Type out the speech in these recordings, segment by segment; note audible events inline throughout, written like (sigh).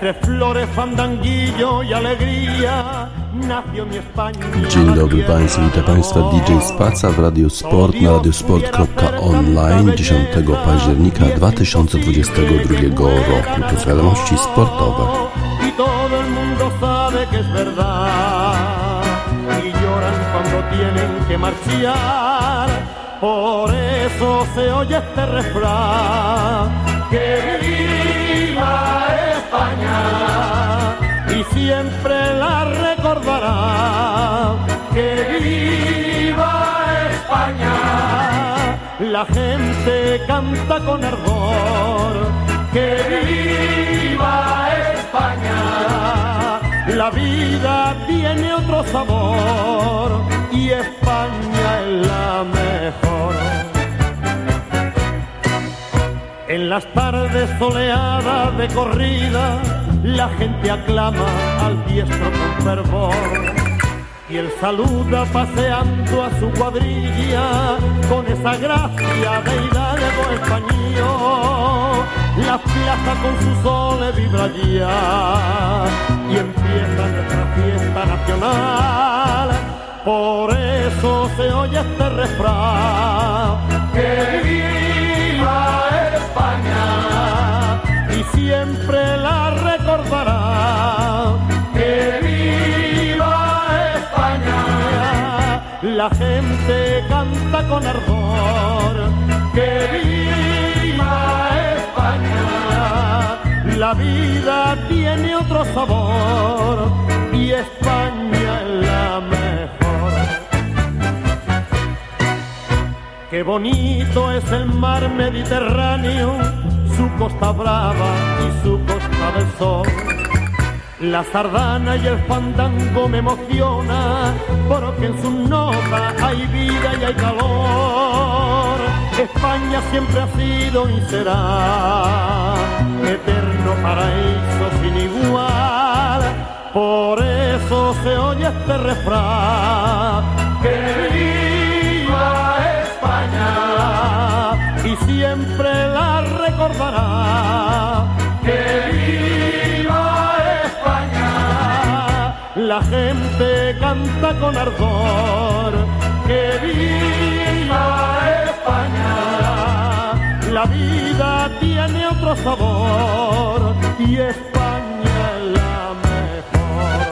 Entre flores, fandanguillo y alegría nació mi España. Dzień dobry Państwu, witam Państwa DJ Spaca w Radio Sport na radiosport.online 10 października 2022 roku. To są wiadomości sportowe. Y todo el mundo sabe que es verdad. Y lloran cuando tienen que marchar. Por eso se oye este refrán. Que viva Y siempre la recordará. Que viva España. La gente canta con ardor. Que viva España. La vida tiene otro sabor y España es la mejor. En las tardes soleadas de corrida, la gente aclama al diestro con fervor. Y él saluda paseando a su cuadrilla con esa gracia de hidalgo español. La plaza con su sol vibra ya y empieza nuestra fiesta nacional. Por eso se oye este refrán. Que Y siempre la recordará. Que viva España. La gente canta con ardor. Que viva España. La vida tiene otro sabor y España Qué bonito es el mar Mediterráneo, su costa brava y su costa del sol. La sardana y el fandango me emociona, porque en sus notas hay vida y hay calor. España siempre ha sido y será eterno paraíso sin igual. Por eso se oye este refrán. Que viva España. La gente canta con ardor. Que viva España. La vida tiene otro sabor y España es la mejor.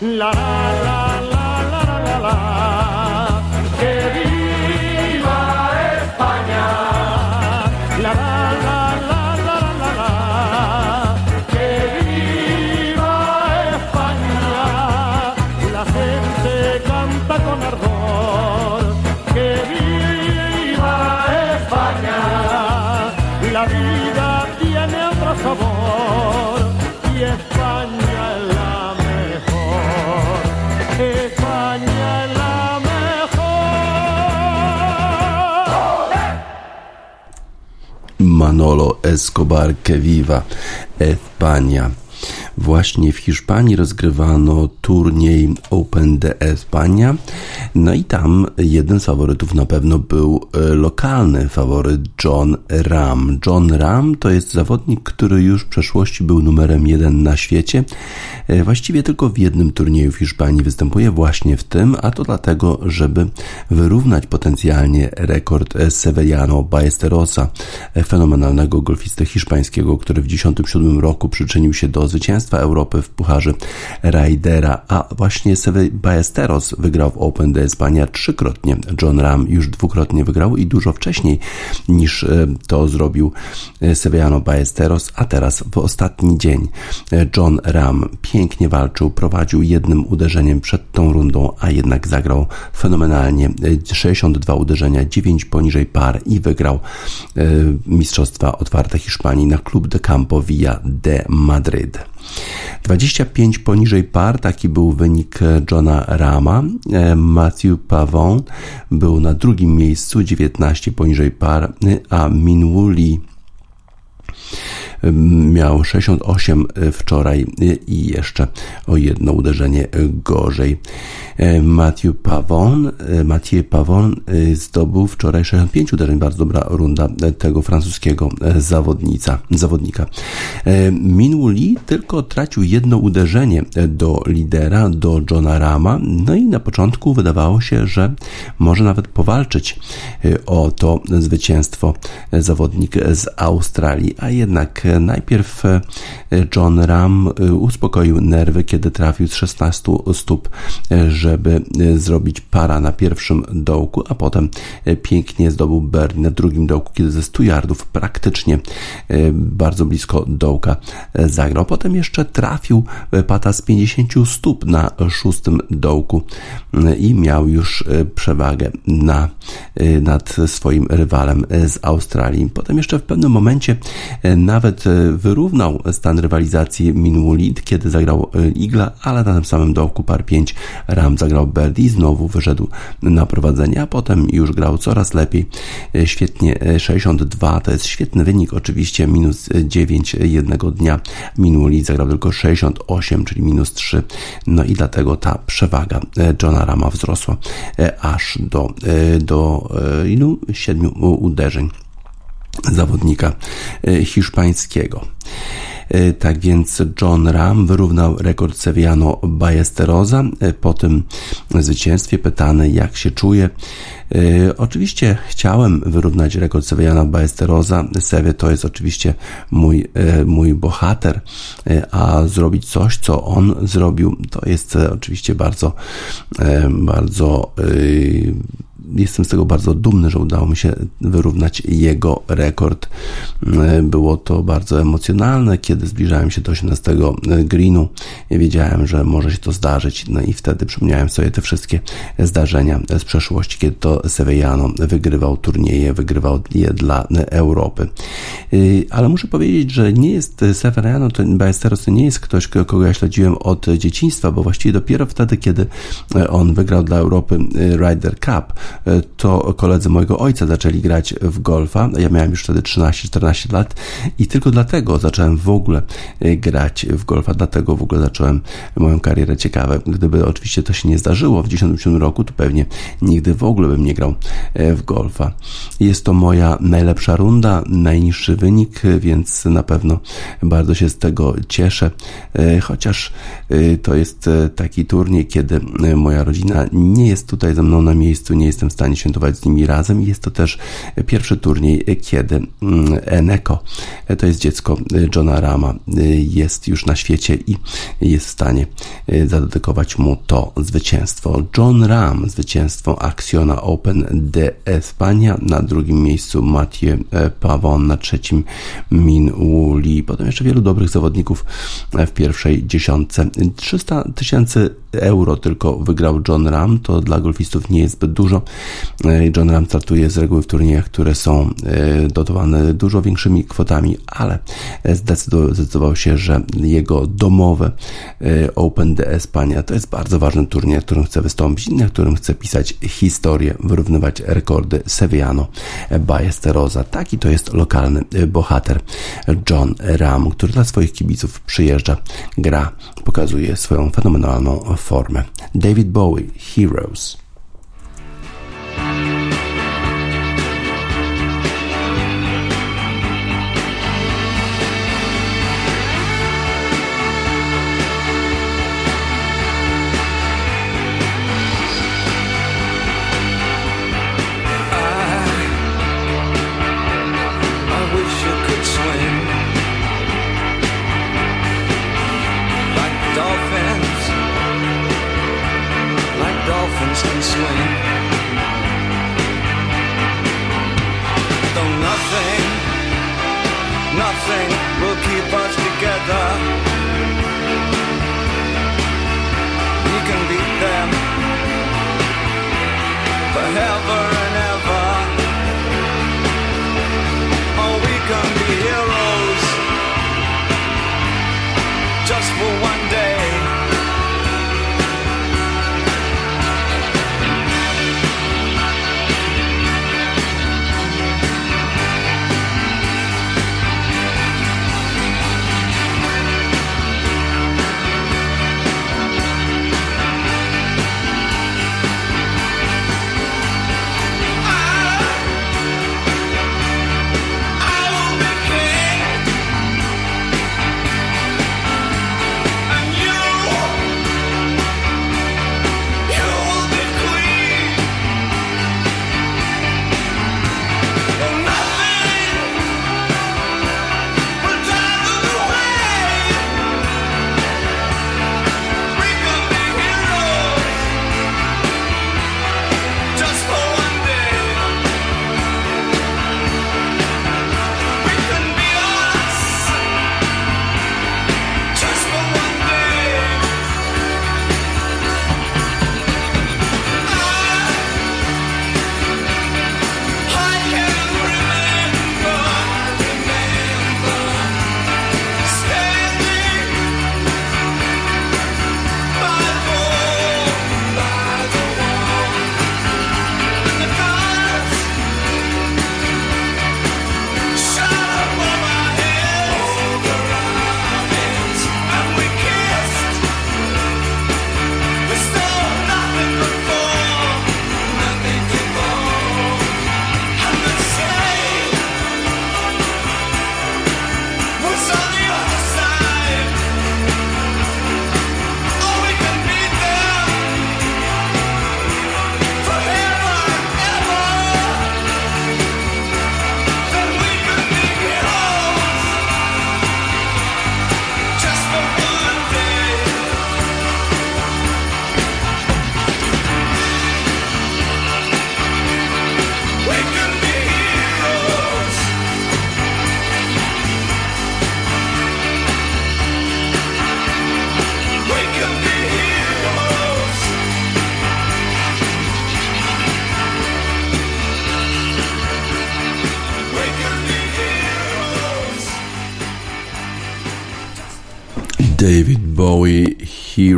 La Manolo Escobar que viva España. Właśnie w Hiszpanii rozgrywano turniej Open de España. No i tam jeden z faworytów na pewno był e, lokalny faworyt John Ram. John Ram to jest zawodnik, który już w przeszłości był numerem jeden na świecie. E, Właściwie tylko w jednym turnieju w Hiszpanii występuje właśnie w tym, a to dlatego, żeby wyrównać potencjalnie rekord e, Severiano Ballesterosa, fenomenalnego golfisty hiszpańskiego, który w 1997 roku przyczynił się do zwycięstwa Europy w Pucharze Raidera, a właśnie Ballesteros wygrał w Open de España trzykrotnie. John Ram już dwukrotnie wygrał i dużo wcześniej niż e, to zrobił e, Severiano Ballesteros, a teraz w ostatni dzień e, John Ram pięknie walczył, prowadził jednym uderzeniem przed tą rundą, a jednak zagrał fenomenalnie. E, 62 uderzenia, 9 poniżej par i wygrał Mistrzostwa Otwarte Hiszpanii na Club de Campo Villa de Madryt. 25 poniżej par, taki był wynik e, Johna Rama. E, Matthew Pavon był na drugim miejscu, 19 poniżej par, e, a Minwuli miał 68 wczoraj i jeszcze o jedno uderzenie gorzej. Matthew Pavon, Mathieu Pavon zdobył wczoraj 65 uderzeń, bardzo dobra runda tego francuskiego zawodnica, zawodnika. Minwu Lee tylko tracił jedno uderzenie do lidera, do Johna Rama, no i na początku wydawało się, że może nawet powalczyć o to zwycięstwo zawodnik z Australii, a jednak najpierw John Ram uspokoił nerwy, kiedy trafił z 16 stóp, żeby zrobić para na pierwszym dołku, a potem pięknie zdobył birdie na drugim dołku, kiedy ze 100 yardów praktycznie bardzo blisko dołka zagrał. Potem jeszcze trafił pata z 50 stóp na szóstym dołku i miał już przewagę na, nad swoim rywalem z Australii. Potem jeszcze w pewnym momencie nawet wyrównał stan rywalizacji Minwulid, kiedy zagrał Igla, ale na tym samym dołku par 5 Ram zagrał Birdie znowu wyszedł na prowadzenie, a potem już grał coraz lepiej. Świetnie 62 to jest świetny wynik, oczywiście minus 9 jednego dnia. Minuli zagrał tylko 68, czyli minus 3. No i dlatego ta przewaga Johna Rama wzrosła aż do, do ilu? 7 uderzeń zawodnika hiszpańskiego. E, tak więc John Ram wyrównał rekord Seviano Ballesterosa. E, po tym zwycięstwie pytany jak się czuje. E, oczywiście chciałem wyrównać rekord Sevillana Ballesterosa. Sewie to jest oczywiście mój, mój bohater, a zrobić coś, co on zrobił, to jest oczywiście bardzo, bardzo jestem z tego bardzo dumny, że udało mi się wyrównać jego rekord. Było to bardzo emocjonalne, kiedy zbliżałem się do 18 greenu. Wiedziałem, że może się to zdarzyć, no i wtedy przypomniałem sobie te wszystkie zdarzenia z przeszłości, kiedy to Sevillano wygrywał turnieje, wygrywał je dla Europy. Ale muszę powiedzieć, że nie jest Severiano, to Ballesteros to nie jest ktoś, kogo ja śledziłem od dzieciństwa, bo właściwie dopiero wtedy, kiedy on wygrał dla Europy Ryder Cup, to koledzy mojego ojca zaczęli grać w golfa. Ja miałem już wtedy 13-14 lat i tylko dlatego zacząłem w ogóle e, grać w golfa, dlatego w ogóle zacząłem moją karierę ciekawe. Gdyby oczywiście to się nie zdarzyło w 1997 roku, to pewnie nigdy w ogóle bym nie grał e, w golfa. Jest to moja najlepsza runda, najniższy wynik, więc na pewno bardzo się z tego cieszę, e, chociaż to jest taki turniej, kiedy moja rodzina nie jest tutaj ze mną na miejscu, nie jestem w stanie świętować z nimi razem. Jest to też pierwszy turniej, kiedy mm, Eneko, to jest dziecko Johna Rama, jest już na świecie i jest w stanie zadedykować mu to zwycięstwo. John Ram, zwycięstwo Acciona Open de España, na drugim miejscu Mathieu Pavon, na trzecim Min Wuli, potem jeszcze wielu dobrych zawodników w pierwszej dziesiątce. 300 tysięcy euro tylko wygrał John Ram, to dla golfistów nie jest zbyt dużo. E, John Ram startuje z reguły w turniejach, które są e, dotowane dużo większymi kwotami, ale zdecydował się, że jego domowe e, Open de Espania to jest bardzo ważny turniej, na którym chce wystąpić na którym chce pisać historię, wyrównywać rekordy Sevillano Ballesterosa. Taki to jest lokalny bohater John Ram, który dla swoich kibiców przyjeżdża, gra, pokazuje swoją fenomenalną formę. David Bowie, Heroes.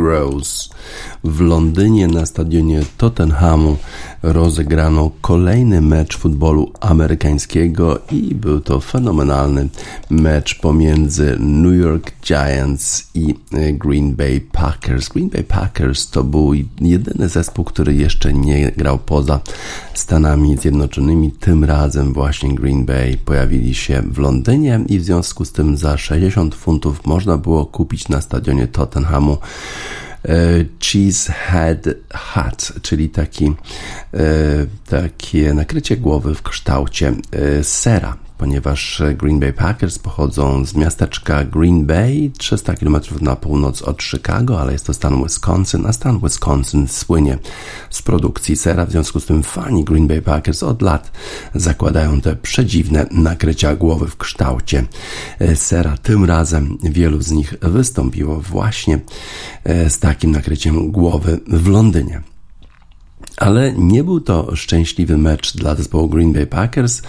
Heroes. W Londynie na stadionie Tottenhamu rozegrano kolejny mecz futbolu amerykańskiego i był to fenomenalny mecz pomiędzy New York Giants i e, Green Bay Packers. Green Bay Packers to był jedyny zespół, który jeszcze nie grał poza Stanami Zjednoczonymi. Tym razem właśnie Green Bay pojawili się w Londynie i w związku z tym za 60 funtów można było kupić na stadionie Tottenhamu cheesehead hat, czyli taki, e, takie nakrycie głowy w kształcie e, sera ponieważ Green Bay Packers pochodzą z miasteczka Green Bay, 300 km na północ od Chicago, ale jest to stan Wisconsin, a stan Wisconsin słynie z produkcji sera, w związku z tym fani Green Bay Packers od lat zakładają te przedziwne nakrycia głowy w kształcie e, sera. Tym razem wielu z nich wystąpiło właśnie e, z takim nakryciem głowy w Londynie. Ale nie był to szczęśliwy mecz dla zespołu Green Bay Packers,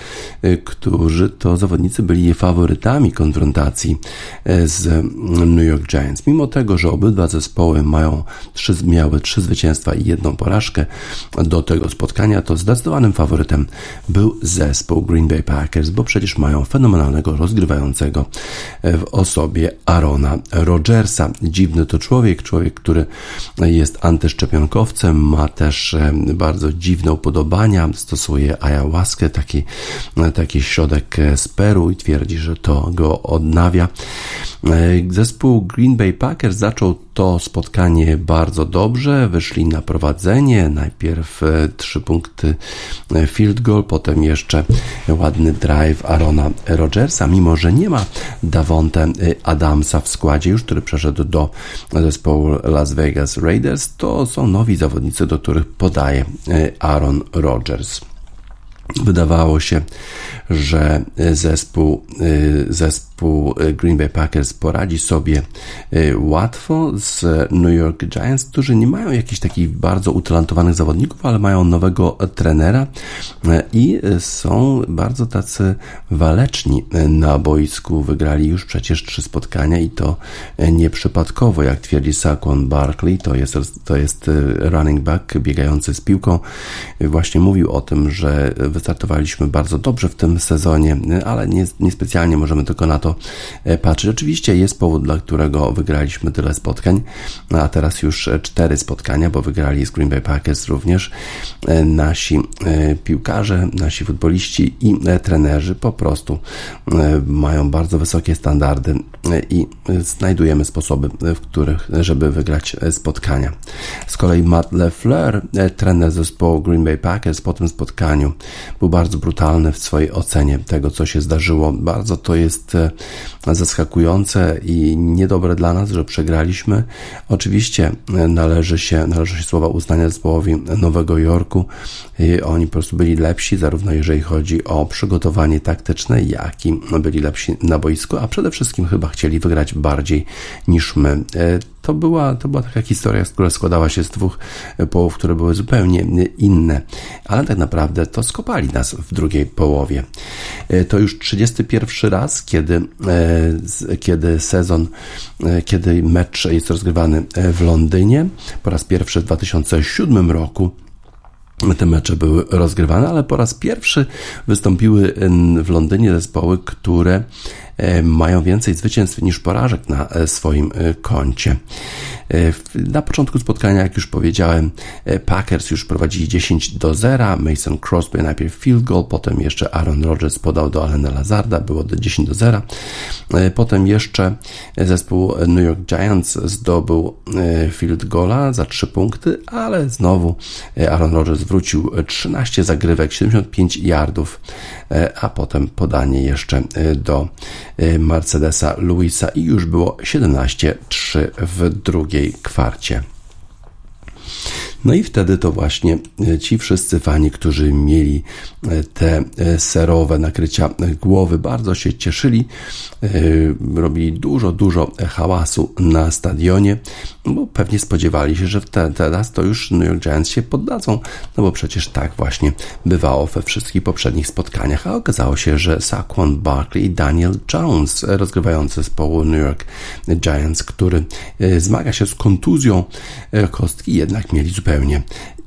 y, którzy to zawodnicy byli faworytami konfrontacji y, z New York Giants. Mimo tego, że obydwa zespoły mają trzy, miały trzy zwycięstwa i jedną porażkę do tego spotkania, to zdecydowanym faworytem był zespół Green Bay Packers, bo przecież mają fenomenalnego rozgrywającego y, w osobie Arona Rodgersa. Dziwny to człowiek, człowiek, który jest antyszczepionkowcem, ma też bardzo dziwne upodobania, stosuje ayahuaskę, taki, taki środek z Peru i twierdzi, że to go odnawia. Zespół Green Bay Packers zaczął to spotkanie bardzo dobrze. Wyszli na prowadzenie. Najpierw e, trzy punkty e, field goal, potem jeszcze ładny drive Arona Rodgersa. Mimo, że nie ma Davonte e, Adamsa w składzie już, który przeszedł do zespołu Las Vegas Raiders, to są nowi zawodnicy, do których podaje Aaron Rodgers. Wydawało się, że zespół, zespół Green Bay Packers poradzi sobie łatwo z New York Giants, którzy nie mają jakichś takich bardzo utalentowanych zawodników, ale mają nowego trenera i są bardzo tacy waleczni na boisku. Wygrali już przecież trzy spotkania i to nieprzypadkowo, jak twierdzi Saquon Barkley, to jest, to jest running back biegający z piłką. Właśnie mówił o tym, że wystartowaliśmy bardzo dobrze w tym sezonie, ale nie, niespecjalnie możemy tylko na to e, patrzeć. Oczywiście jest powód, dla którego wygraliśmy tyle spotkań, a teraz już cztery spotkania, bo wygrali z Green Bay Packers również e, nasi e, piłkarze, nasi futboliści i trenerzy po prostu mają bardzo wysokie standardy i znajdujemy sposoby, w których, żeby wygrać spotkania. Z kolei Matt LeFleur, trener zespołu Green Bay Packers po tym spotkaniu był bardzo brutalny w swojej ocenie tego, co się zdarzyło. Bardzo to jest e, zaskakujące i niedobre dla nas, że przegraliśmy. Oczywiście e, należy się, należy się słowa uznania zespołowi Nowego Jorku. Oni po prostu byli lepsi, zarówno jeżeli chodzi o przygotowanie taktyczne, jak i byli lepsi na boisku, a przede wszystkim chyba chcieli wygrać bardziej niż my. E, to była, to była taka historia, która składała się z dwóch połów, które były zupełnie inne, ale tak naprawdę to skopali nas w drugiej połowie. E, to już 31 raz, kiedy, e, kiedy sezon, e, kiedy mecz jest rozgrywany w Londynie. Po raz pierwszy w 2007 roku te mecze były rozgrywane, ale po raz pierwszy wystąpiły w Londynie zespoły, które E, mają więcej zwycięstw niż porażek na e, swoim e, koncie. Na początku spotkania, jak już powiedziałem, Packers już prowadzili 10 do 0. Mason Crosby najpierw field goal, potem jeszcze Aaron Rodgers podał do Alena Lazarda, było do 10 do 0. Potem jeszcze zespół New York Giants zdobył field goala za 3 punkty, ale znowu Aaron Rodgers wrócił 13 zagrywek, 75 yardów, a potem podanie jeszcze do Mercedesa Luisa i już było 17-3 w drugiej kwarcie. No i wtedy to właśnie ci wszyscy fani, którzy mieli te serowe nakrycia głowy, bardzo się cieszyli, robili dużo, dużo hałasu na stadionie, bo pewnie spodziewali się, że teraz to już New York Giants się poddadzą, no bo przecież tak właśnie bywało we wszystkich poprzednich spotkaniach, a okazało się, że Saquon Barkley i Daniel Jones, rozgrywający zespołu New York Giants, który e, zmaga się z kontuzją e, kostki, jednak mieli zupełnie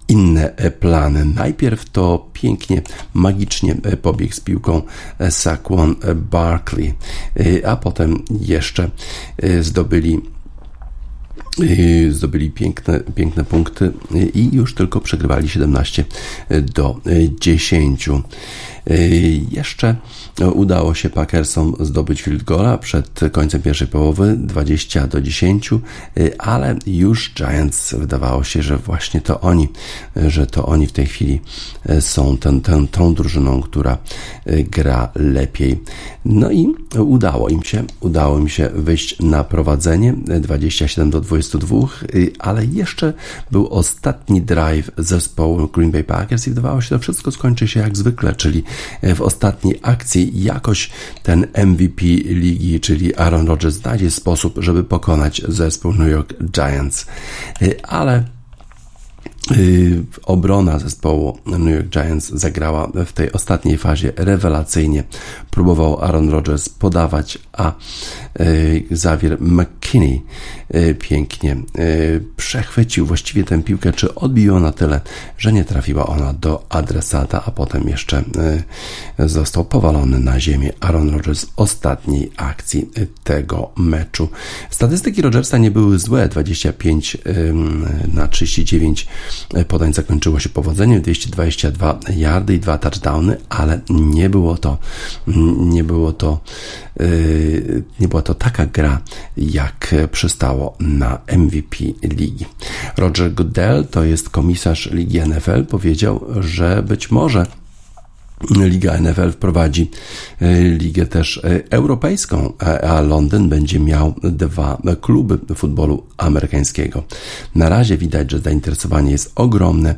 inne e, plany. Najpierw to pięknie, magicznie pobiegł z piłką Saquon Barkley, a potem jeszcze zdobyli zdobyli piękne, piękne punkty i już tylko przegrywali 17 do 10. Jeszcze udało się Packersom zdobyć field goala przed końcem pierwszej połowy 20 do 10, ale już Giants wydawało się, że właśnie to oni, że to oni w tej chwili są ten, ten, tą drużyną, która gra lepiej. No i udało im się, udało im się wyjść na prowadzenie 27 do 22, ale jeszcze był ostatni drive zespołu Green Bay Packers i wydawało się, że wszystko skończy się jak zwykle, czyli w ostatniej akcji jakoś ten MVP ligi, czyli Aaron Rodgers znajdzie sposób, żeby pokonać zespół New York Giants. Ale Y, obrona zespołu New York Giants zagrała w tej ostatniej fazie rewelacyjnie. Próbował Aaron Rodgers podawać, a y, Xavier McKinney y, pięknie przechwycił właściwie tę piłkę, czy odbił ją na tyle, że nie trafiła ona do adresata, a potem jeszcze został powalony na ziemię Aaron Rodgers ostatniej akcji tego meczu. Statystyki Rodgersa nie były złe, 25 na 39 podań zakończyło się powodzeniem, 222 yardy i dwa touchdowny, ale nie było to, nie było to, yy, nie była to taka gra, jak przystało na MVP ligi. Roger Goodell, to jest komisarz ligi NFL, powiedział, że być może Liga NFL wprowadzi e, ligę też e, europejską, a Londyn będzie miał dwa kluby futbolu amerykańskiego. Na razie widać, że zainteresowanie jest ogromne.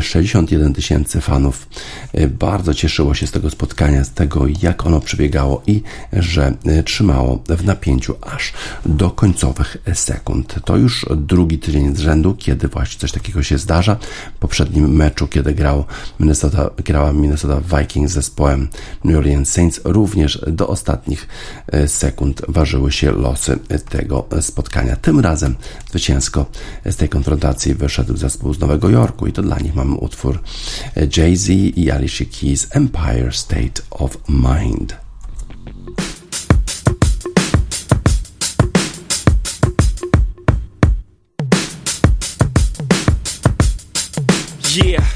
61 e, tysięcy fanów bardzo cieszyło się z tego spotkania, z tego jak ono przebiegało i że trzymało w napięciu aż do końcowych sekund. To już drugi tydzień z rzędu, kiedy właśnie coś takiego się zdarza. W poprzednim meczu, kiedy grał Minnesota, grała Minnesota Vikings zespołem New Orleans Saints również do ostatnich e, sekund ważyły się losy tego spotkania. Tym razem zwycięsko z tej konfrontacji wyszedł zespół z Nowego Jorku i to dla nich mamy utwór Jay-Z i Alicia Keys Empire State of Mind. Yeah.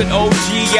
With OG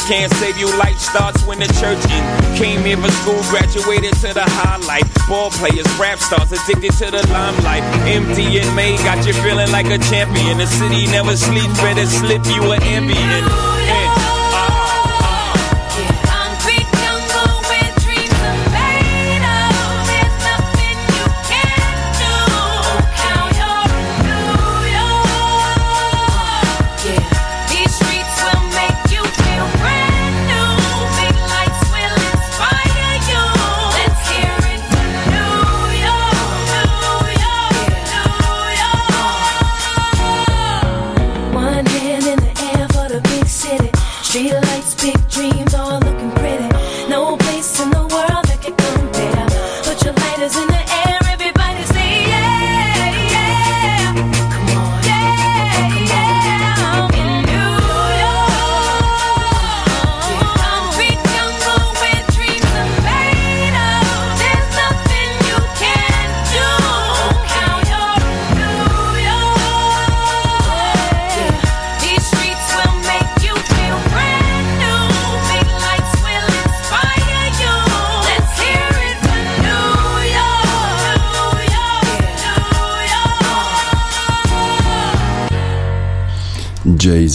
can't save you. Life starts when the church in. Came here for school, graduated to the highlight. Ball players, rap stars, addicted to the limelight. Empty and May got you feeling like a champion. The city never sleeps, better slip you an ambient.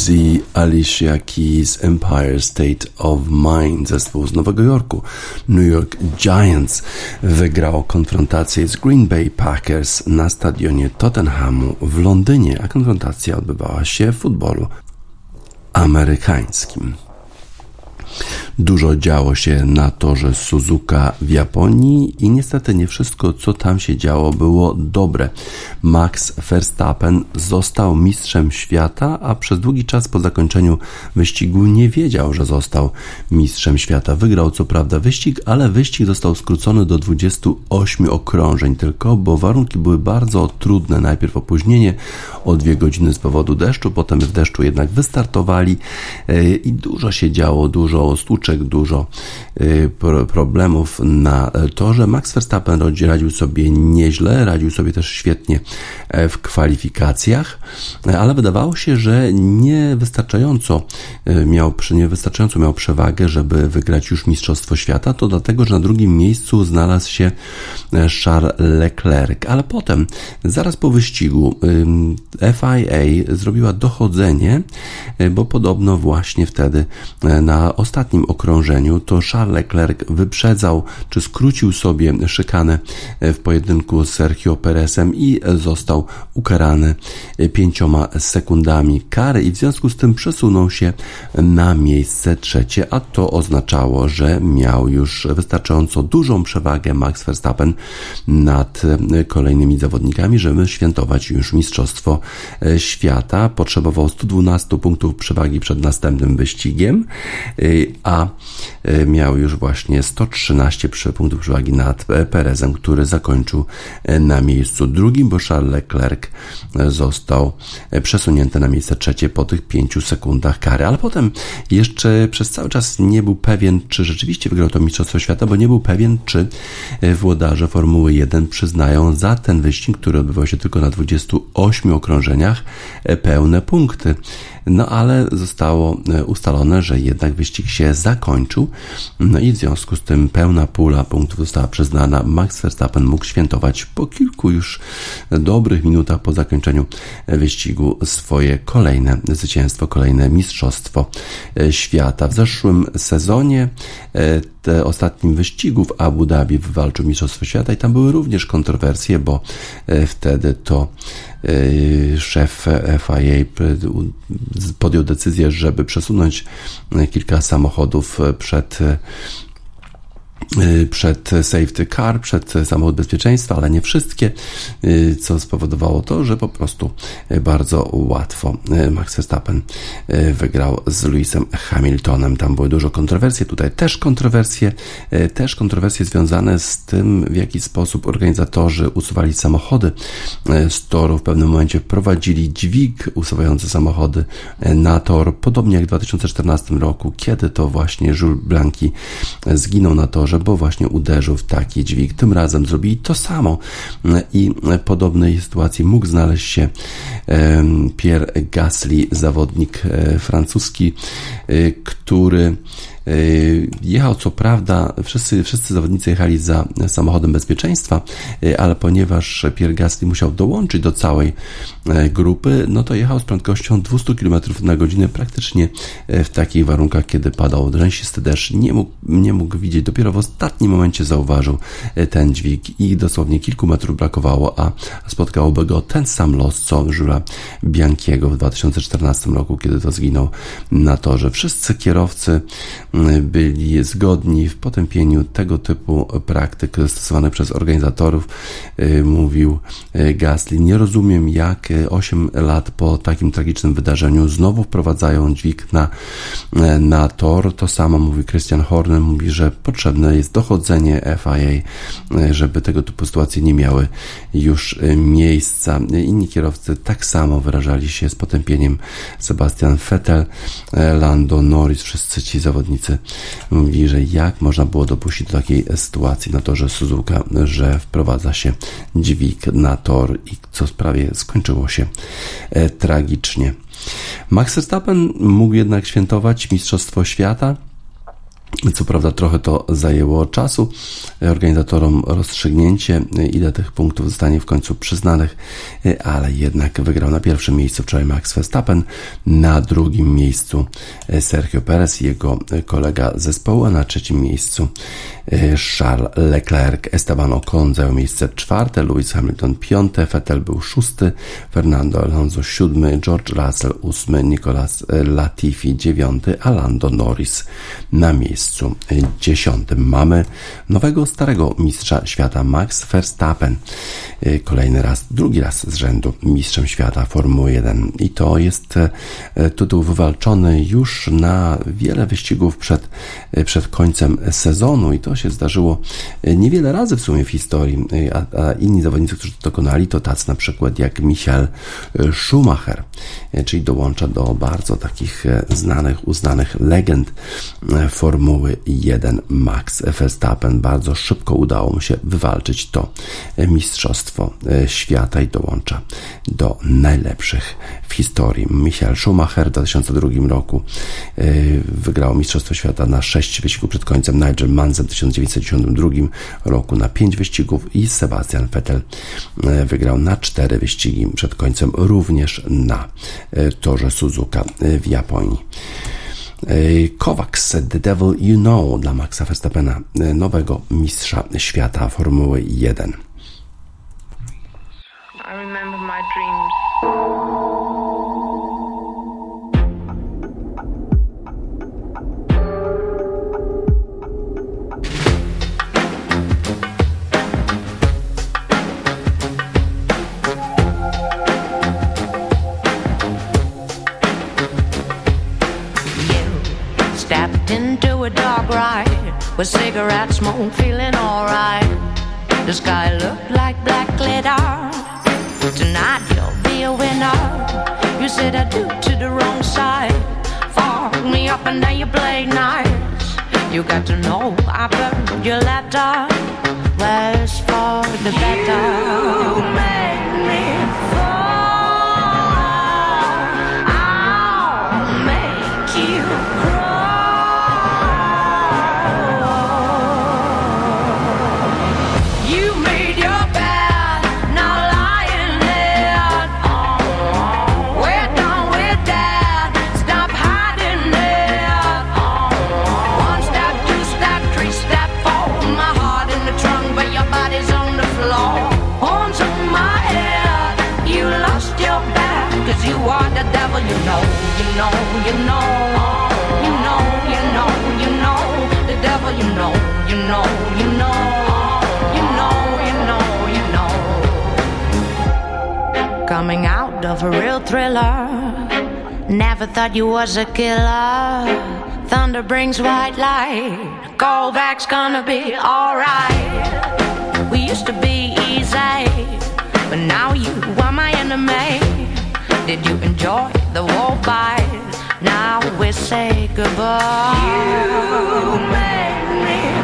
Jay-Z, Alicia Keys, Empire State of Mind, zespół z Nowego Jorku. New York Giants wygrał konfrontację z Green Bay Packers na stadionie Tottenhamu w Londynie, a konfrontacja odbywała się w futbolu amerykańskim. Dużo działo się na torze Suzuka w Japonii i niestety nie wszystko, co tam się działo, było dobre. Max Verstappen został mistrzem świata, a przez długi czas po zakończeniu wyścigu nie wiedział, że został mistrzem świata. Wygrał co prawda wyścig, ale wyścig został skrócony do 28 okrążeń tylko, bo warunki były bardzo trudne. Najpierw opóźnienie o dwie godziny z powodu deszczu, potem w deszczu jednak wystartowali e, i dużo się działo, dużo dużo y, problemów na torze. Max Verstappen radził sobie nieźle, radził sobie też świetnie e, w kwalifikacjach, ale wydawało się, że niewystarczająco e, miał, niewystarczająco miał przewagę, żeby wygrać już Mistrzostwo Świata. To dlatego, że na drugim miejscu znalazł się e, Charles Leclerc, ale potem, zaraz po wyścigu, FIA zrobiła dochodzenie, bo podobno właśnie wtedy na ostatnim okrążeniu, to Charles Leclerc wyprzedzał czy skrócił sobie szykanę w pojedynku z Sergio Perezem i został ukarany pięcioma sekundami kary i w związku z tym przesunął się na miejsce trzecie, a to oznaczało, że miał już wystarczająco dużą przewagę Max Verstappen nad kolejnymi zawodnikami, żeby świętować już Mistrzostwo Świata. Potrzebował 112 punktów przewagi przed następnym wyścigiem, a Pula miał już właśnie 113 punktów przewagi nad Perezem, który zakończył na miejscu drugim, bo Charles Leclerc został przesunięty na miejsce trzecie po tych pięciu sekundach kary, ale potem jeszcze przez cały czas nie był pewien, czy rzeczywiście wygrał to Mistrzostwo Świata, bo nie był pewien, czy włodarze Formuły 1 przyznają za ten wyścig, który odbywał się tylko na 28 okrążeniach, pełne punkty. No ale zostało ustalone, że jednak wyścig się zakończył. No i w związku z tym pełna pula punktów została przyznana. Max Verstappen mógł świętować po kilku już dobrych minutach po zakończeniu wyścigu swoje kolejne zwycięstwo, kolejne mistrzostwo e, świata. W zeszłym sezonie e, ostatnim wyścigu w Abu Dhabi wywalczył Mistrzostwo Świata i tam były również kontrowersje, bo wtedy to szef FIA podjął decyzję, żeby przesunąć kilka samochodów przed przed safety car, przed samochód bezpieczeństwa, ale nie wszystkie, y, co spowodowało to, że po prostu bardzo łatwo y, Max Verstappen wygrał z Lewisem Hamiltonem. Tam były dużo kontrowersji, tutaj też kontrowersje, też kontrowersje związane z tym, w jaki sposób organizatorzy usuwali samochody z toru. W pewnym momencie wprowadzili dźwig usuwający samochody na tor, podobnie jak w 2014 roku, kiedy to właśnie Jules Blanki zginął na torze bo właśnie uderzył w taki dźwig. Tym razem zrobili to samo i w podobnej sytuacji mógł znaleźć się Pierre Gasly, zawodnik e, francuski, e, który jechał co prawda, wszyscy, wszyscy zawodnicy jechali za samochodem bezpieczeństwa, y, ale ponieważ Pierre Gasly musiał dołączyć do całej y, grupy, no to jechał z prędkością 200 km na godzinę praktycznie w takich warunkach, kiedy padał rzęsisty deszcz. Nie mógł, nie mógł widzieć, dopiero w ostatnim momencie zauważył ten dźwig i dosłownie kilku metrów brakowało, a spotkałoby go ten sam los, co Żura Biankiego w 2014 roku, kiedy to zginął na torze. Wszyscy kierowcy byli zgodni w potępieniu tego typu praktyk stosowanych przez organizatorów. Y, mówił y, Gasly, nie rozumiem jak 8 lat po takim tragicznym wydarzeniu znowu wprowadzają dźwig na, na tor. To samo mówi Christian Horner, mówi, że potrzebne jest dochodzenie FIA, żeby tego typu sytuacje nie miały już miejsca. Inni kierowcy tak samo wyrażali się z potępieniem Sebastian Vettel, Lando Norris, wszyscy ci zawodnicy Mówi, że jak można było dopuścić do takiej sytuacji? Na torze Suzuka, że wprowadza się dźwig na tor i co prawie skończyło się e, tragicznie. Max Verstappen mógł jednak świętować Mistrzostwo Świata co prawda trochę to zajęło czasu. Organizatorom rozstrzygnięcie, ile tych punktów zostanie w końcu przyznanych, ale jednak wygrał na pierwszym miejscu wczoraj Max Verstappen, na drugim miejscu Sergio Perez, jego kolega zespołu, a na trzecim miejscu Charles Leclerc, Esteban Ocon zajął miejsce czwarte, Lewis Hamilton piąte, Vettel był szósty, Fernando Alonso siódmy, George Russell ósmy, Nicolas Latifi dziewiąty, a Lando Norris na miejscu dziesiątym. Mamy nowego starego mistrza świata Max Verstappen. Kolejny raz, drugi raz z rzędu mistrzem świata Formuły 1 i to jest e, tytuł wywalczony już na wiele wyścigów przed, e, przed końcem sezonu i to się zdarzyło niewiele razy w sumie w historii, a, a inni zawodnicy, którzy to dokonali, to tacy na przykład jak Michael Schumacher, czyli dołącza do bardzo takich znanych, uznanych legend Formuły 1 Max Verstappen. Bardzo szybko udało mu się wywalczyć to mistrzostwo świata i dołącza do najlepszych w historii. Michael Schumacher w 2002 roku wygrał Mistrzostwo Świata na 6 wyścigów przed końcem. Nigel Mansell w 1992 roku na 5 wyścigów i Sebastian Vettel e, wygrał na 4 wyścigi przed końcem również na e, torze Suzuka e, w Japonii. Kovacs, The Devil You Know dla Maxa Verstappena, nowego mistrza świata Formuły 1. Cigarette smoke, feeling alright. The sky looked like black glitter. Tonight you'll be a winner. You said I do to the wrong side. Fuck me up and then you play nice. You got to know I burned your letter. Less for the better. Know, you know. You know, you know, you know. The devil, you know, you know, you know. You know, you know, you know. Coming out of a real thriller. Never thought you was a killer. Thunder brings white light. Go back's gonna be alright. We used to be easy, but now you are my enemy. Did you enjoy the war fight? Now we say goodbye. You made me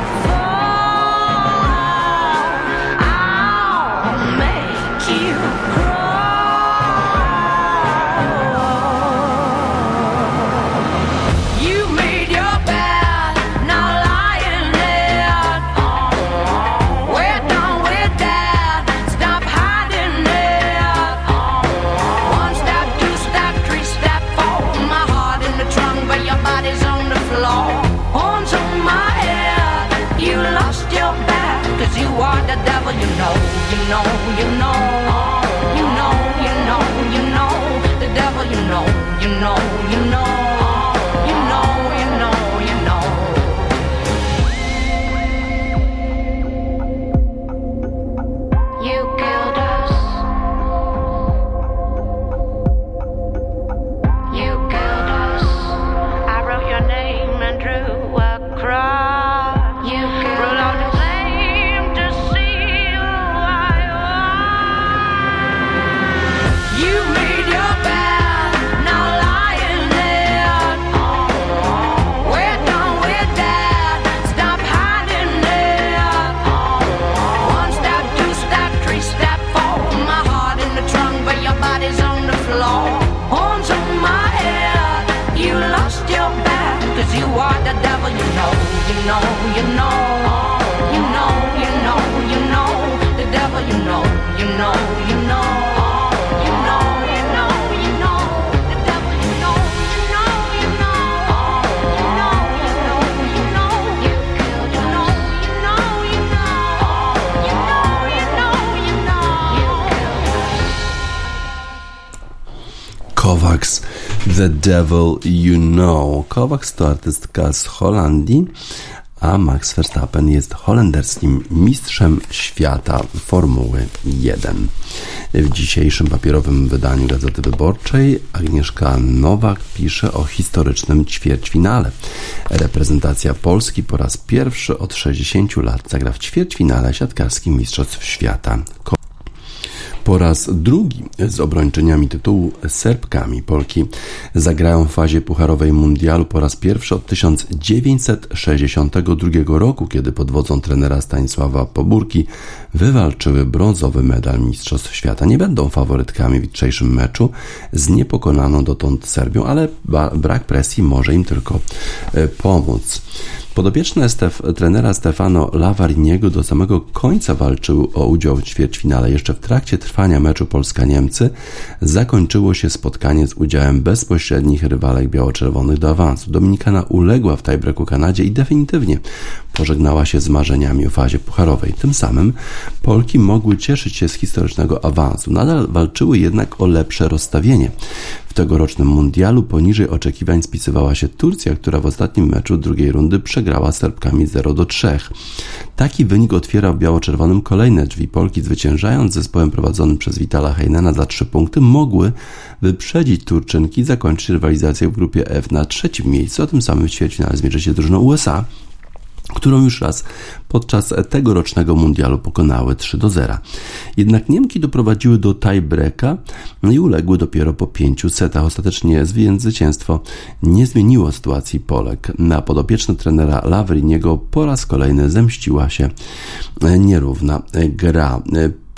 Kovacs The Devil You Know. Kovacs to artystka z Holandii, a Max Verstappen jest holenderskim mistrzem świata Formuły 1. W dzisiejszym papierowym wydaniu Gazety Wyborczej Agnieszka Nowak pisze o historycznym ćwierćfinale. Reprezentacja Polski po raz pierwszy od 60 lat zagra w ćwierćfinale siatkarskich Mistrzostw Świata. Po raz drugi z obrończyniami tytułu Serbkami Polki zagrają w fazie pucharowej mundialu po raz pierwszy od 1962 roku, kiedy pod wodzą trenera Stanisława Pobórki wywalczyły brązowy medal Mistrzostw Świata. Nie będą faworytkami w jutrzejszym meczu z niepokonaną dotąd Serbią, ale brak presji może im tylko e, pomóc. Podobieczne Stef, trenera Stefano Lavariniego do samego końca walczył o udział w ćwierćfinale. Jeszcze w trakcie trwania meczu Polska-Niemcy zakończyło się spotkanie z udziałem bezpośrednich rywalek biało-czerwonych do awansu. Dominikana uległa w tiebreaku Kanadzie i definitywnie pożegnała się z marzeniami o fazie pucharowej. Tym samym Polki mogły cieszyć się z historycznego awansu. Nadal walczyły jednak o lepsze rozstawienie. W tegorocznym mundialu poniżej oczekiwań spisywała się Turcja, która w ostatnim meczu drugiej rundy przegrała z Serbkami 0 do 3. Taki wynik otwiera w biało-czerwonym kolejne drzwi. Polki zwyciężając zespołem prowadzonym przez Vitala Heinena za 3 punkty mogły wyprzedzić Turczynki i zakończyć rywalizację w grupie F na trzecim miejscu, a tym samym w ćwierćfinale zmierzy się drużyną USA którą już raz podczas tegorocznego mundialu pokonały 3 do 0. Jednak Niemki doprowadziły do tiebreaka i uległy dopiero po pięciu setach. Ostatecznie zwycięstwo nie zmieniło sytuacji Polek. Na podopieczne trenera Lavriniego po raz kolejny zemściła się nierówna gra.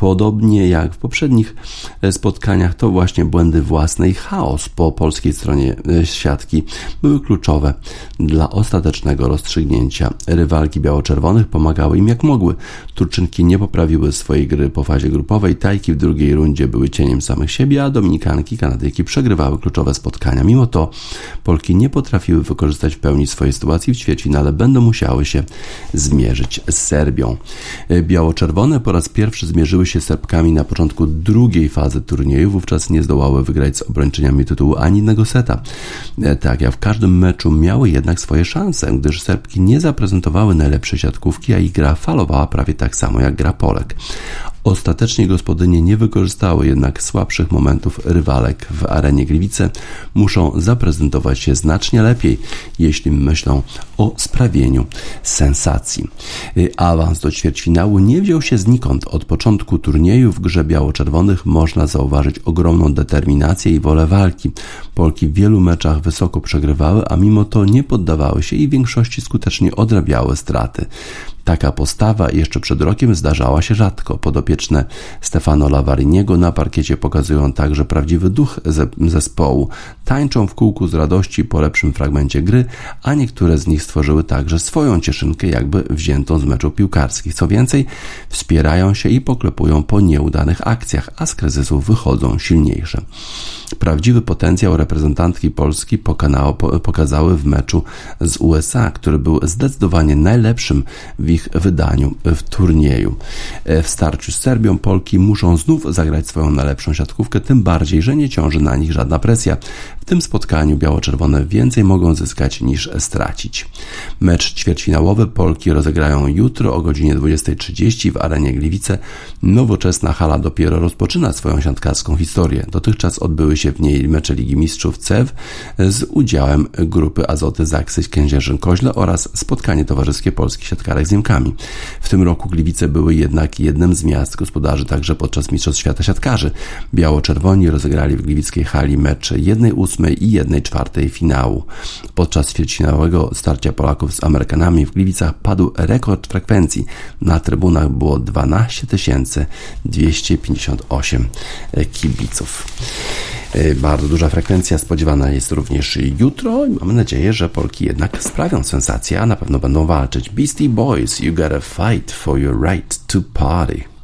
Podobnie jak w poprzednich e, spotkaniach, to właśnie błędy własne i chaos po polskiej stronie e, siatki były kluczowe dla ostatecznego rozstrzygnięcia. Rywalki biało-czerwonych pomagały im jak mogły. Turczynki nie poprawiły swojej gry po fazie grupowej, tajki w drugiej rundzie były cieniem samych siebie, a Dominikanki, Kanadyjki przegrywały kluczowe spotkania. Mimo to Polki nie potrafiły wykorzystać w pełni swojej sytuacji w ćwierćfinale, będą musiały się zmierzyć z Serbią. E, biało-czerwone po raz pierwszy zmierzyły się Serbkami na początku drugiej fazy turnieju, wówczas nie zdołały wygrać z obrończyniami tytułu ani innego seta. E, tak jak w każdym meczu miały jednak swoje szanse, gdyż Serbki nie zaprezentowały najlepszej siatkówki, a ich gra falowała prawie tak samo jak gra Polek. Ostatecznie gospodynie nie wykorzystały jednak słabszych momentów rywalek w arenie Gliwice. Muszą zaprezentować się znacznie lepiej, jeśli myślą o sprawieniu sensacji. Y, awans do ćwierćfinału nie wziął się znikąd. Od początku turnieju w grze biało-czerwonych można zauważyć ogromną determinację i wolę walki. Polki w wielu meczach wysoko przegrywały, a mimo to nie poddawały się i w większości skutecznie odrabiały straty. Taka postawa jeszcze przed rokiem zdarzała się rzadko. Podopieczne Stefano Lavariniego na parkiecie pokazują także prawdziwy duch zespołu. Tańczą w kółku z radości po lepszym fragmencie gry, a niektóre z nich stworzyły także swoją cieszynkę, jakby wziętą z meczu piłkarskich. Co więcej, wspierają się i poklepują po nieudanych akcjach, a z kryzysów wychodzą silniejsze. Prawdziwy potencjał reprezentantki Polski pokazały w meczu z USA, który był zdecydowanie najlepszym w ich wydaniu w turnieju. E, w starciu z Serbią Polki muszą znów zagrać swoją najlepszą siatkówkę, tym bardziej, że nie ciąży na nich żadna presja. W tym spotkaniu biało-czerwone więcej mogą zyskać niż stracić. Mecz ćwierćfinałowy Polki rozegrają jutro o godzinie 20.30 w arenie Gliwice. Nowoczesna hala dopiero rozpoczyna swoją siatkarską historię. Dotychczas odbyły się w niej mecze Ligi Mistrzów CEW z udziałem grupy Azoty Zaksy Kędzierzyn-Koźle oraz spotkanie towarzyskie polskich siatkarek z Niemkami. W tym roku Gliwice były jednak jednym z miast gospodarzy także podczas Mistrzostw Świata Siatkarzy. Biało-czerwoni rozegrali w gliwickiej hali mecz 1-8 i 1-4 finału. Podczas ćwierćfinałowego starcia Polaków z Amerykanami w Gliwicach padł rekord frekwencji. Na trybunach było 12 258 kibiców. E, bardzo duża frekwencja spodziewana jest również jutro i mamy nadzieję, że Polki jednak sprawią sensację, a na pewno będą walczyć. Beastie Boys, you gotta fight for your right to party.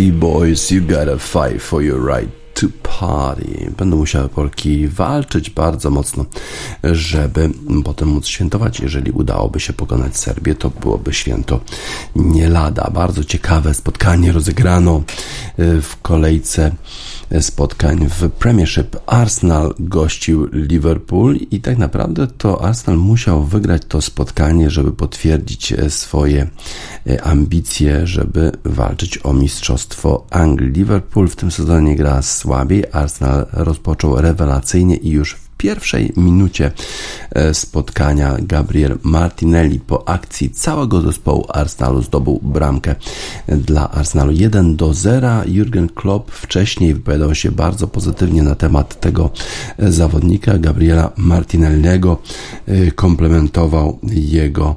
Beastie Boys, you gotta fight for your right to party. Będą musiały Polki walczyć bardzo mocno, żeby potem móc świętować. Jeżeli udałoby się pokonać Serbię, to byłoby święto nie lada. Bardzo ciekawe spotkanie rozegrano y, w kolejce spotkań w Premiership. Arsenal gościł Liverpool i tak naprawdę to Arsenal musiał wygrać to spotkanie, żeby potwierdzić swoje e, ambicje, żeby walczyć o mistrzostwo Anglii. Liverpool w tym sezonie gra słabiej, Arsenal rozpoczął rewelacyjnie i już w pierwszej minucie e, spotkania Gabriel Martinelli po akcji całego zespołu Arsenalu zdobył bramkę dla Arsenalu 1 do 0. Jurgen Klopp wcześniej wypowiadał się bardzo pozytywnie na temat tego e, zawodnika Gabriela Martinelliego, e, komplementował jego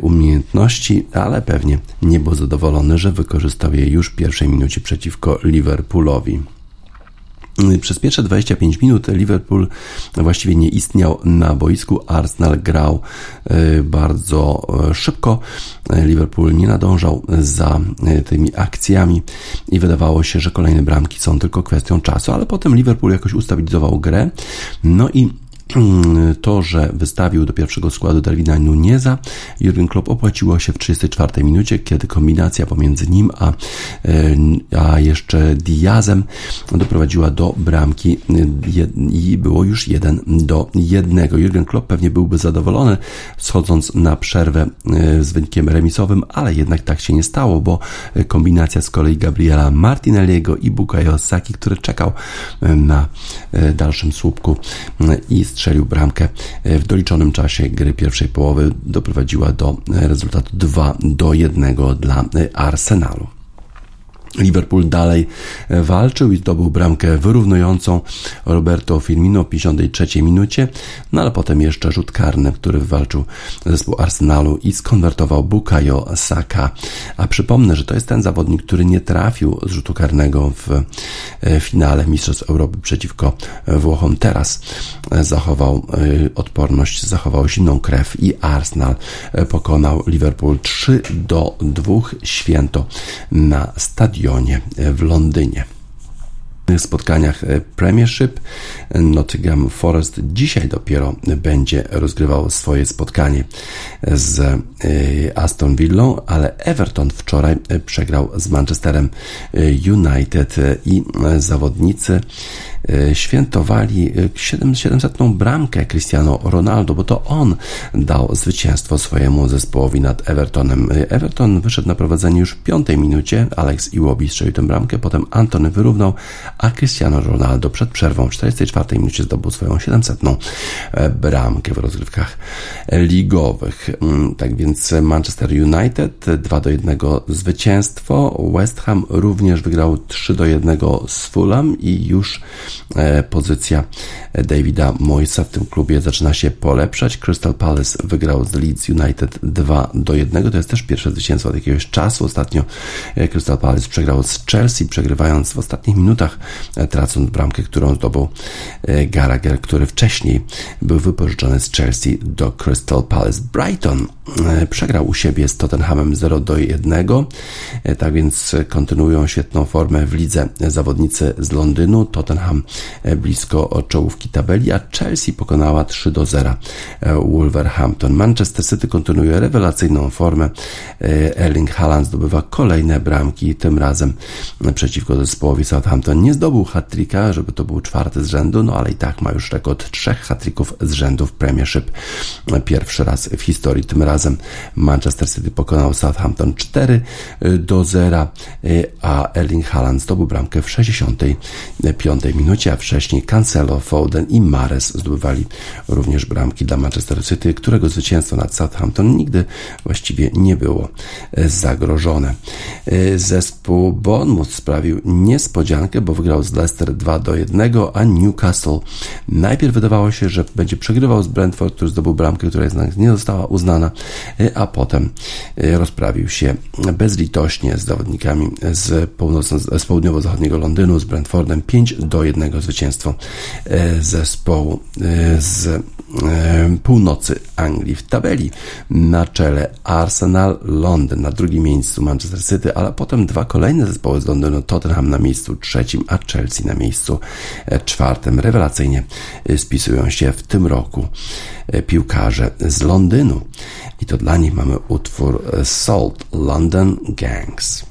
umiejętności, ale pewnie nie był zadowolony, że wykorzystał je już w pierwszej minucie przeciwko Liverpoolowi. Przez pierwsze 25 minut Liverpool właściwie nie istniał na boisku. Arsenal grał e, bardzo e, szybko. Liverpool nie nadążał za tymi akcjami i wydawało się, że kolejne bramki są tylko kwestią czasu, ale potem Liverpool jakoś ustabilizował grę. No i (clears throat) to, że wystawił do pierwszego składu Darwina Nuneza, Jurgen Klopp opłaciło się w 34 minucie, kiedy kombinacja pomiędzy nim a, e, a jeszcze Diazem doprowadziła do bramki i było już 1 do 1. Jurgen Klopp pewnie byłby zadowolony schodząc na przerwę e, z wynikiem remisowym, ale jednak tak się nie stało, bo kombinacja z kolei Gabriela Martinelliego i Bukayo Saki, który czekał e, na dalszym słupku i strzelił bramkę w doliczonym czasie gry pierwszej połowy, doprowadziła do rezultatu 2 do 1 dla Arsenalu. Liverpool dalej walczył i zdobył bramkę wyrównującą Roberto Firmino w 53 minucie, no ale potem jeszcze rzut karny, który wywalczył zespół Arsenalu i skonwertował Bukayo Saka. A przypomnę, że to jest ten zawodnik, który nie trafił z rzutu karnego w e, finale Mistrzostw Europy przeciwko Włochom. Teraz zachował e, odporność, zachował zimną krew i Arsenal pokonał Liverpool 3 do 2 święto na stadionie w Londynie spotkaniach Premiership. Nottingham Forest dzisiaj dopiero będzie rozgrywał swoje spotkanie z e, Aston Villą, ale Everton wczoraj przegrał z Manchesterem United i zawodnicy E, świętowali 700. E, bramkę Cristiano Ronaldo, bo to on dał zwycięstwo swojemu zespołowi nad Evertonem. E, Everton wyszedł na prowadzenie już w piątej minucie, Alex Iwobi strzelił tę bramkę, potem Antony wyrównał, a Cristiano Ronaldo przed przerwą w 44 minucie zdobył swoją 700. bramkę w rozgrywkach ligowych. Mm, tak więc Manchester United 2 do 1 zwycięstwo, West Ham również wygrał 3 do 1 z Fulham i już E, pozycja Davida Moysa w tym klubie zaczyna się polepszać. Crystal Palace wygrał z Leeds United 2 do 1. To jest też pierwsze zwycięstwo od jakiegoś czasu. Ostatnio e, Crystal Palace przegrał z Chelsea, przegrywając w ostatnich minutach, e, tracąc bramkę, którą zdobył Gallagher, który wcześniej był wypożyczony z Chelsea do Crystal Palace. Brighton przegrał u siebie z Tottenhamem 0 do 1. Tak więc kontynuują świetną formę w lidze zawodnicy z Londynu. Tottenham E, blisko czołówki tabeli, a Chelsea pokonała 3 do 0 e, Wolverhampton. Manchester City kontynuuje rewelacyjną formę. E, Erling Haaland zdobywa kolejne bramki, tym razem przeciwko zespołowi Southampton. Nie zdobył hat żeby to był czwarty z rzędu, no ale i tak ma już rekord trzech hat z rzędu w Premiership. Pierwszy raz w historii. Tym razem Manchester City pokonał Southampton 4 do 0, a Erling Haaland zdobył bramkę w 65 minucie a wcześniej Cancelo, Foden i Mares zdobywali również bramki dla Manchester City, którego zwycięstwo nad Southampton nigdy właściwie nie było e, zagrożone. Zespół Bournemouth sprawił niespodziankę, bo wygrał z Leicester 2 do 1, a Newcastle najpierw wydawało się, że będzie przegrywał z Brentford, który zdobył bramkę, która jednak nie została uznana, e, a potem rozprawił się bezlitośnie z zawodnikami z, z południowo-zachodniego Londynu, z Brentfordem. 5 do 1 zwycięstwo e, zespołu z północy Anglii. W tabeli na czele Arsenal Londyn, na drugim miejscu Manchester City, ale potem dwa kolejne zespoły z Londynu, Tottenham na miejscu trzecim, a Chelsea na miejscu e, czwartym. Rewelacyjnie e, spisują się w tym roku piłkarze z Londynu. I to dla nich mamy utwór Salt London Gangs.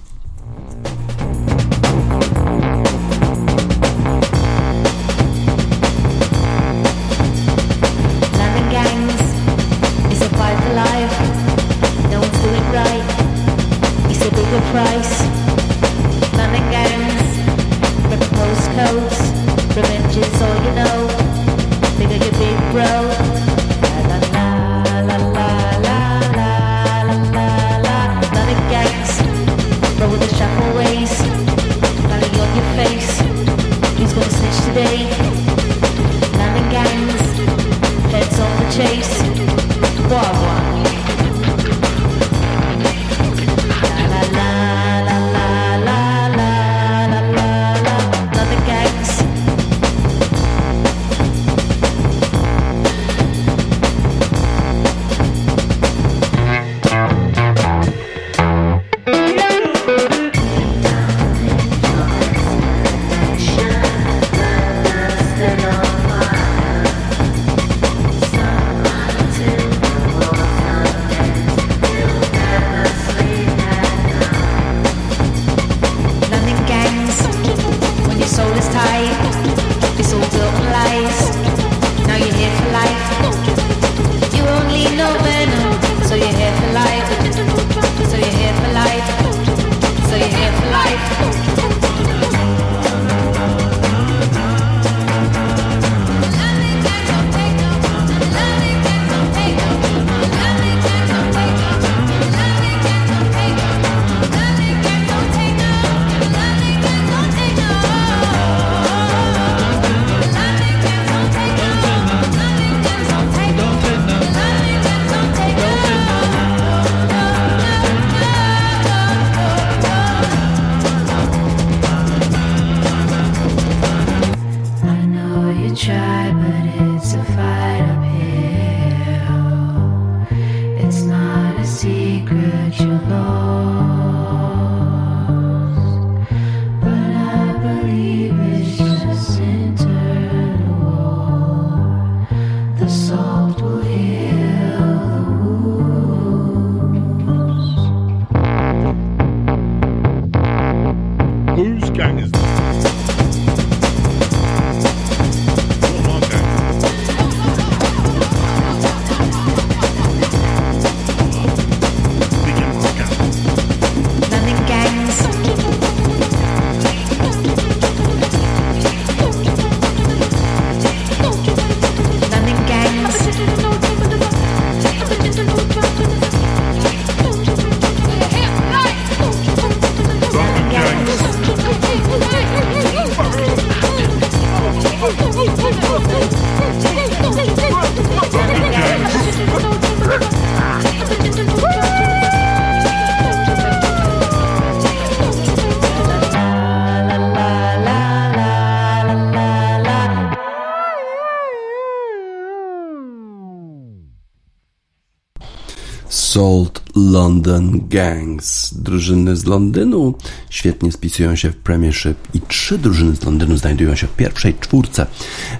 London Gangs. Drużyny z Londynu świetnie spisują się w Premiership i trzy drużyny z Londynu znajdują się w pierwszej czwórce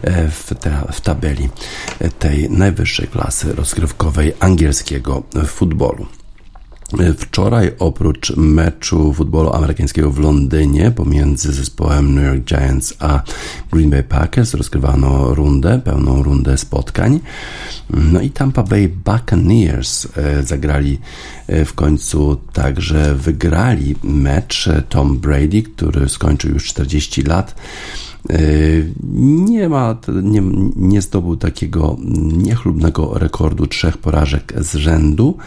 e, w, ta, w tabeli e, tej najwyższej klasy rozgrywkowej angielskiego futbolu. Wczoraj oprócz meczu futbolu amerykańskiego w Londynie pomiędzy zespołem New York Giants a Green Bay Packers rozgrywano rundę, pełną rundę spotkań. No i Tampa Bay Buccaneers e, zagrali e, w końcu także wygrali mecz Tom Brady, który skończył już 40 lat. E, Nie ma, nie, nie zdobył takiego niechlubnego rekordu trzech porażek z rzędu.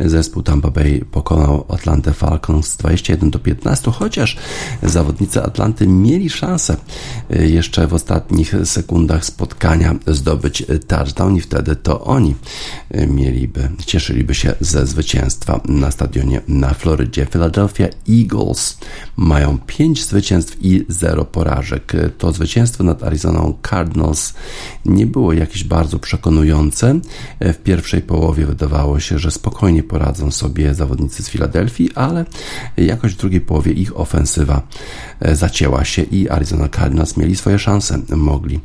Zespół Tampa Bay pokonał Atlantę Falcons 21 do 15, chociaż zawodnicy Atlanty mieli szansę e, jeszcze w ostatnich sekundach spotkania zdobyć touchdown i wtedy to oni e, mieliby, cieszyliby się ze zwycięstwa na stadionie na Florydzie. Philadelphia Eagles mają 5 zwycięstw i 0 porażek. To zwycięstwo nad Arizoną Cardinals nie było jakieś bardzo przekonujące. W pierwszej połowie wydawało się, że spokojnie poradzą sobie zawodnicy z Filadelfii, ale jakoś w drugiej połowie ich ofensywa e, zacięła się i Arizona Cardinals mieli swoje szanse. Mogli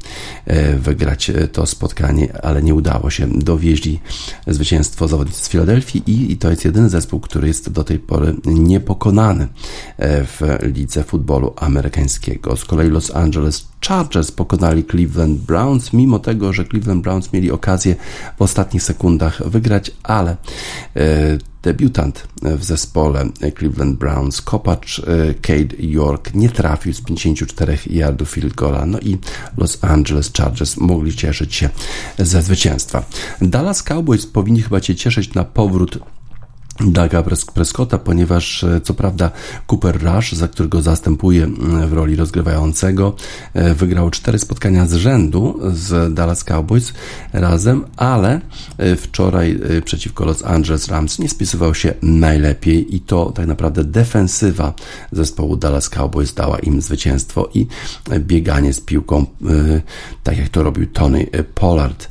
e, wygrać e, to spotkanie, ale nie udało się. Dowieźli zwycięstwo zawodnicy z Filadelfii i, i to jest jedyny zespół, który jest do tej pory niepokonany w lidze futbolu amerykańskiego. Z kolei Los Angeles Chargers pokonali Cleveland Browns, mimo tego, że Cleveland Browns mieli okazję w ostatnich sekundach wygrać, ale e, debiutant w zespole Cleveland Browns, kopacz e, Cade York nie trafił z 54 yardów field goala, no i Los Angeles Chargers mogli cieszyć się ze zwycięstwa. Dallas Cowboys powinni chyba się cieszyć na powrót Daga Prescotta, ponieważ e, co prawda Cooper Rush, za którego zastępuje w roli rozgrywającego, e, wygrał cztery spotkania z rzędu z Dallas Cowboys razem, ale e, wczoraj przeciwko Los Angeles Rams nie spisywał się najlepiej i to tak naprawdę defensywa zespołu Dallas Cowboys dała im zwycięstwo i bieganie z piłką, tak jak to robił Tony Pollard.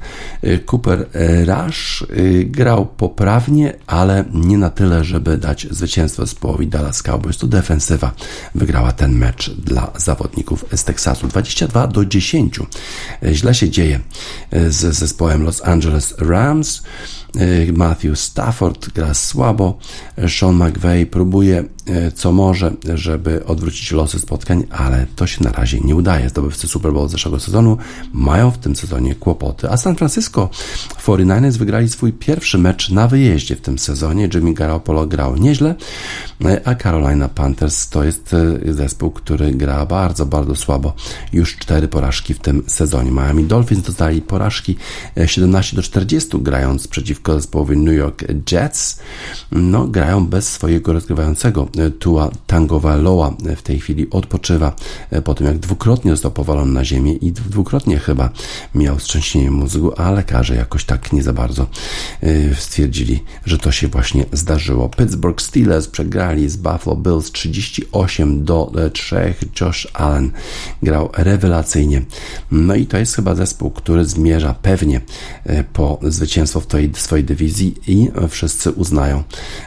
Cooper Rush grał poprawnie, ale nie nie na tyle, żeby dać zwycięstwo zespołowi Dallas Cowboys. To defensywa wygrała ten mecz dla zawodników z Teksasu. 22 do 10. Źle się dzieje z zespołem Los Angeles Rams. Matthew Stafford gra słabo. Sean McVay próbuje E, co może, żeby odwrócić losy spotkań, ale to się na razie nie udaje. Zdobywcy Super Bowl zeszłego sezonu mają w tym sezonie kłopoty, a San Francisco 49ers wygrali swój pierwszy mecz na wyjeździe w tym sezonie. Jimmy Garoppolo grał nieźle, e, a Carolina Panthers to jest e, zespół, który gra bardzo, bardzo słabo. Już cztery porażki w tym sezonie. Miami Dolphins dostali porażki 17 do 40 grając przeciwko zespołowi New York Jets. No, grają bez swojego rozgrywającego Tua Tagovailoa w tej chwili odpoczywa e, po tym, jak dwukrotnie został powalony na ziemię i dwukrotnie chyba miał wstrząśnienie mózgu, a lekarze jakoś tak nie za bardzo e, stwierdzili, że to się właśnie zdarzyło. Pittsburgh Steelers przegrali z Buffalo Bills 38 do 3. E, Josh Allen grał rewelacyjnie. No i to jest chyba zespół, który zmierza pewnie po zwycięstwo w tej swojej dywizji i wszyscy uznają,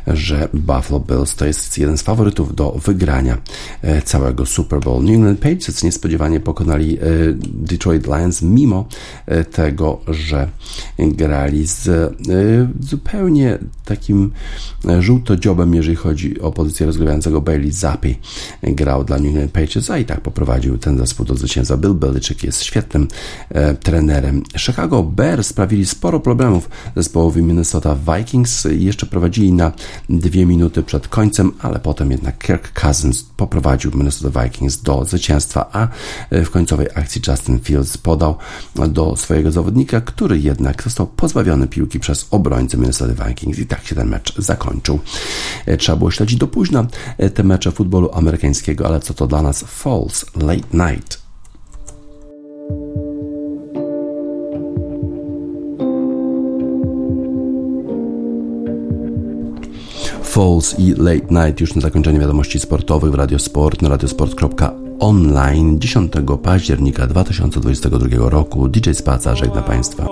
że Buffalo Bills to jest jeden z faworytów do wygrania e, całego Super Bowl. New England Patriots niespodziewanie pokonali e, Detroit Lions, mimo e, tego, że grali z zupełnie takim żółtodziobem, jeżeli chodzi o pozycję rozgrywającego Bailey Zappi. Grał dla New England Patriots, a i tak poprowadził ten zespół do zwycięstwa. Bill Belichick jest świetnym trenerem. Chicago Bears sprawili sporo problemów zespołowi Minnesota Vikings jeszcze prowadzili na dwie minuty przed końcem, ale potem jednak Kirk Cousins poprowadził Minnesota Vikings do zwycięstwa, a e, w końcowej akcji Justin Fields podał do swojego zawodnika, który jednak został pozbawiony piłki przez obrońcę Minnesota Vikings i tak się ten mecz zakończył. E, trzeba było śledzić do późna e, te mecze futbolu amerykańskiego, ale co to dla nas False Late Night. Falls i Late Night już na zakończenie wiadomości sportowych w Radiosport na radiosport.online 10 października 2022 roku. DJ Spaca żegna Państwa.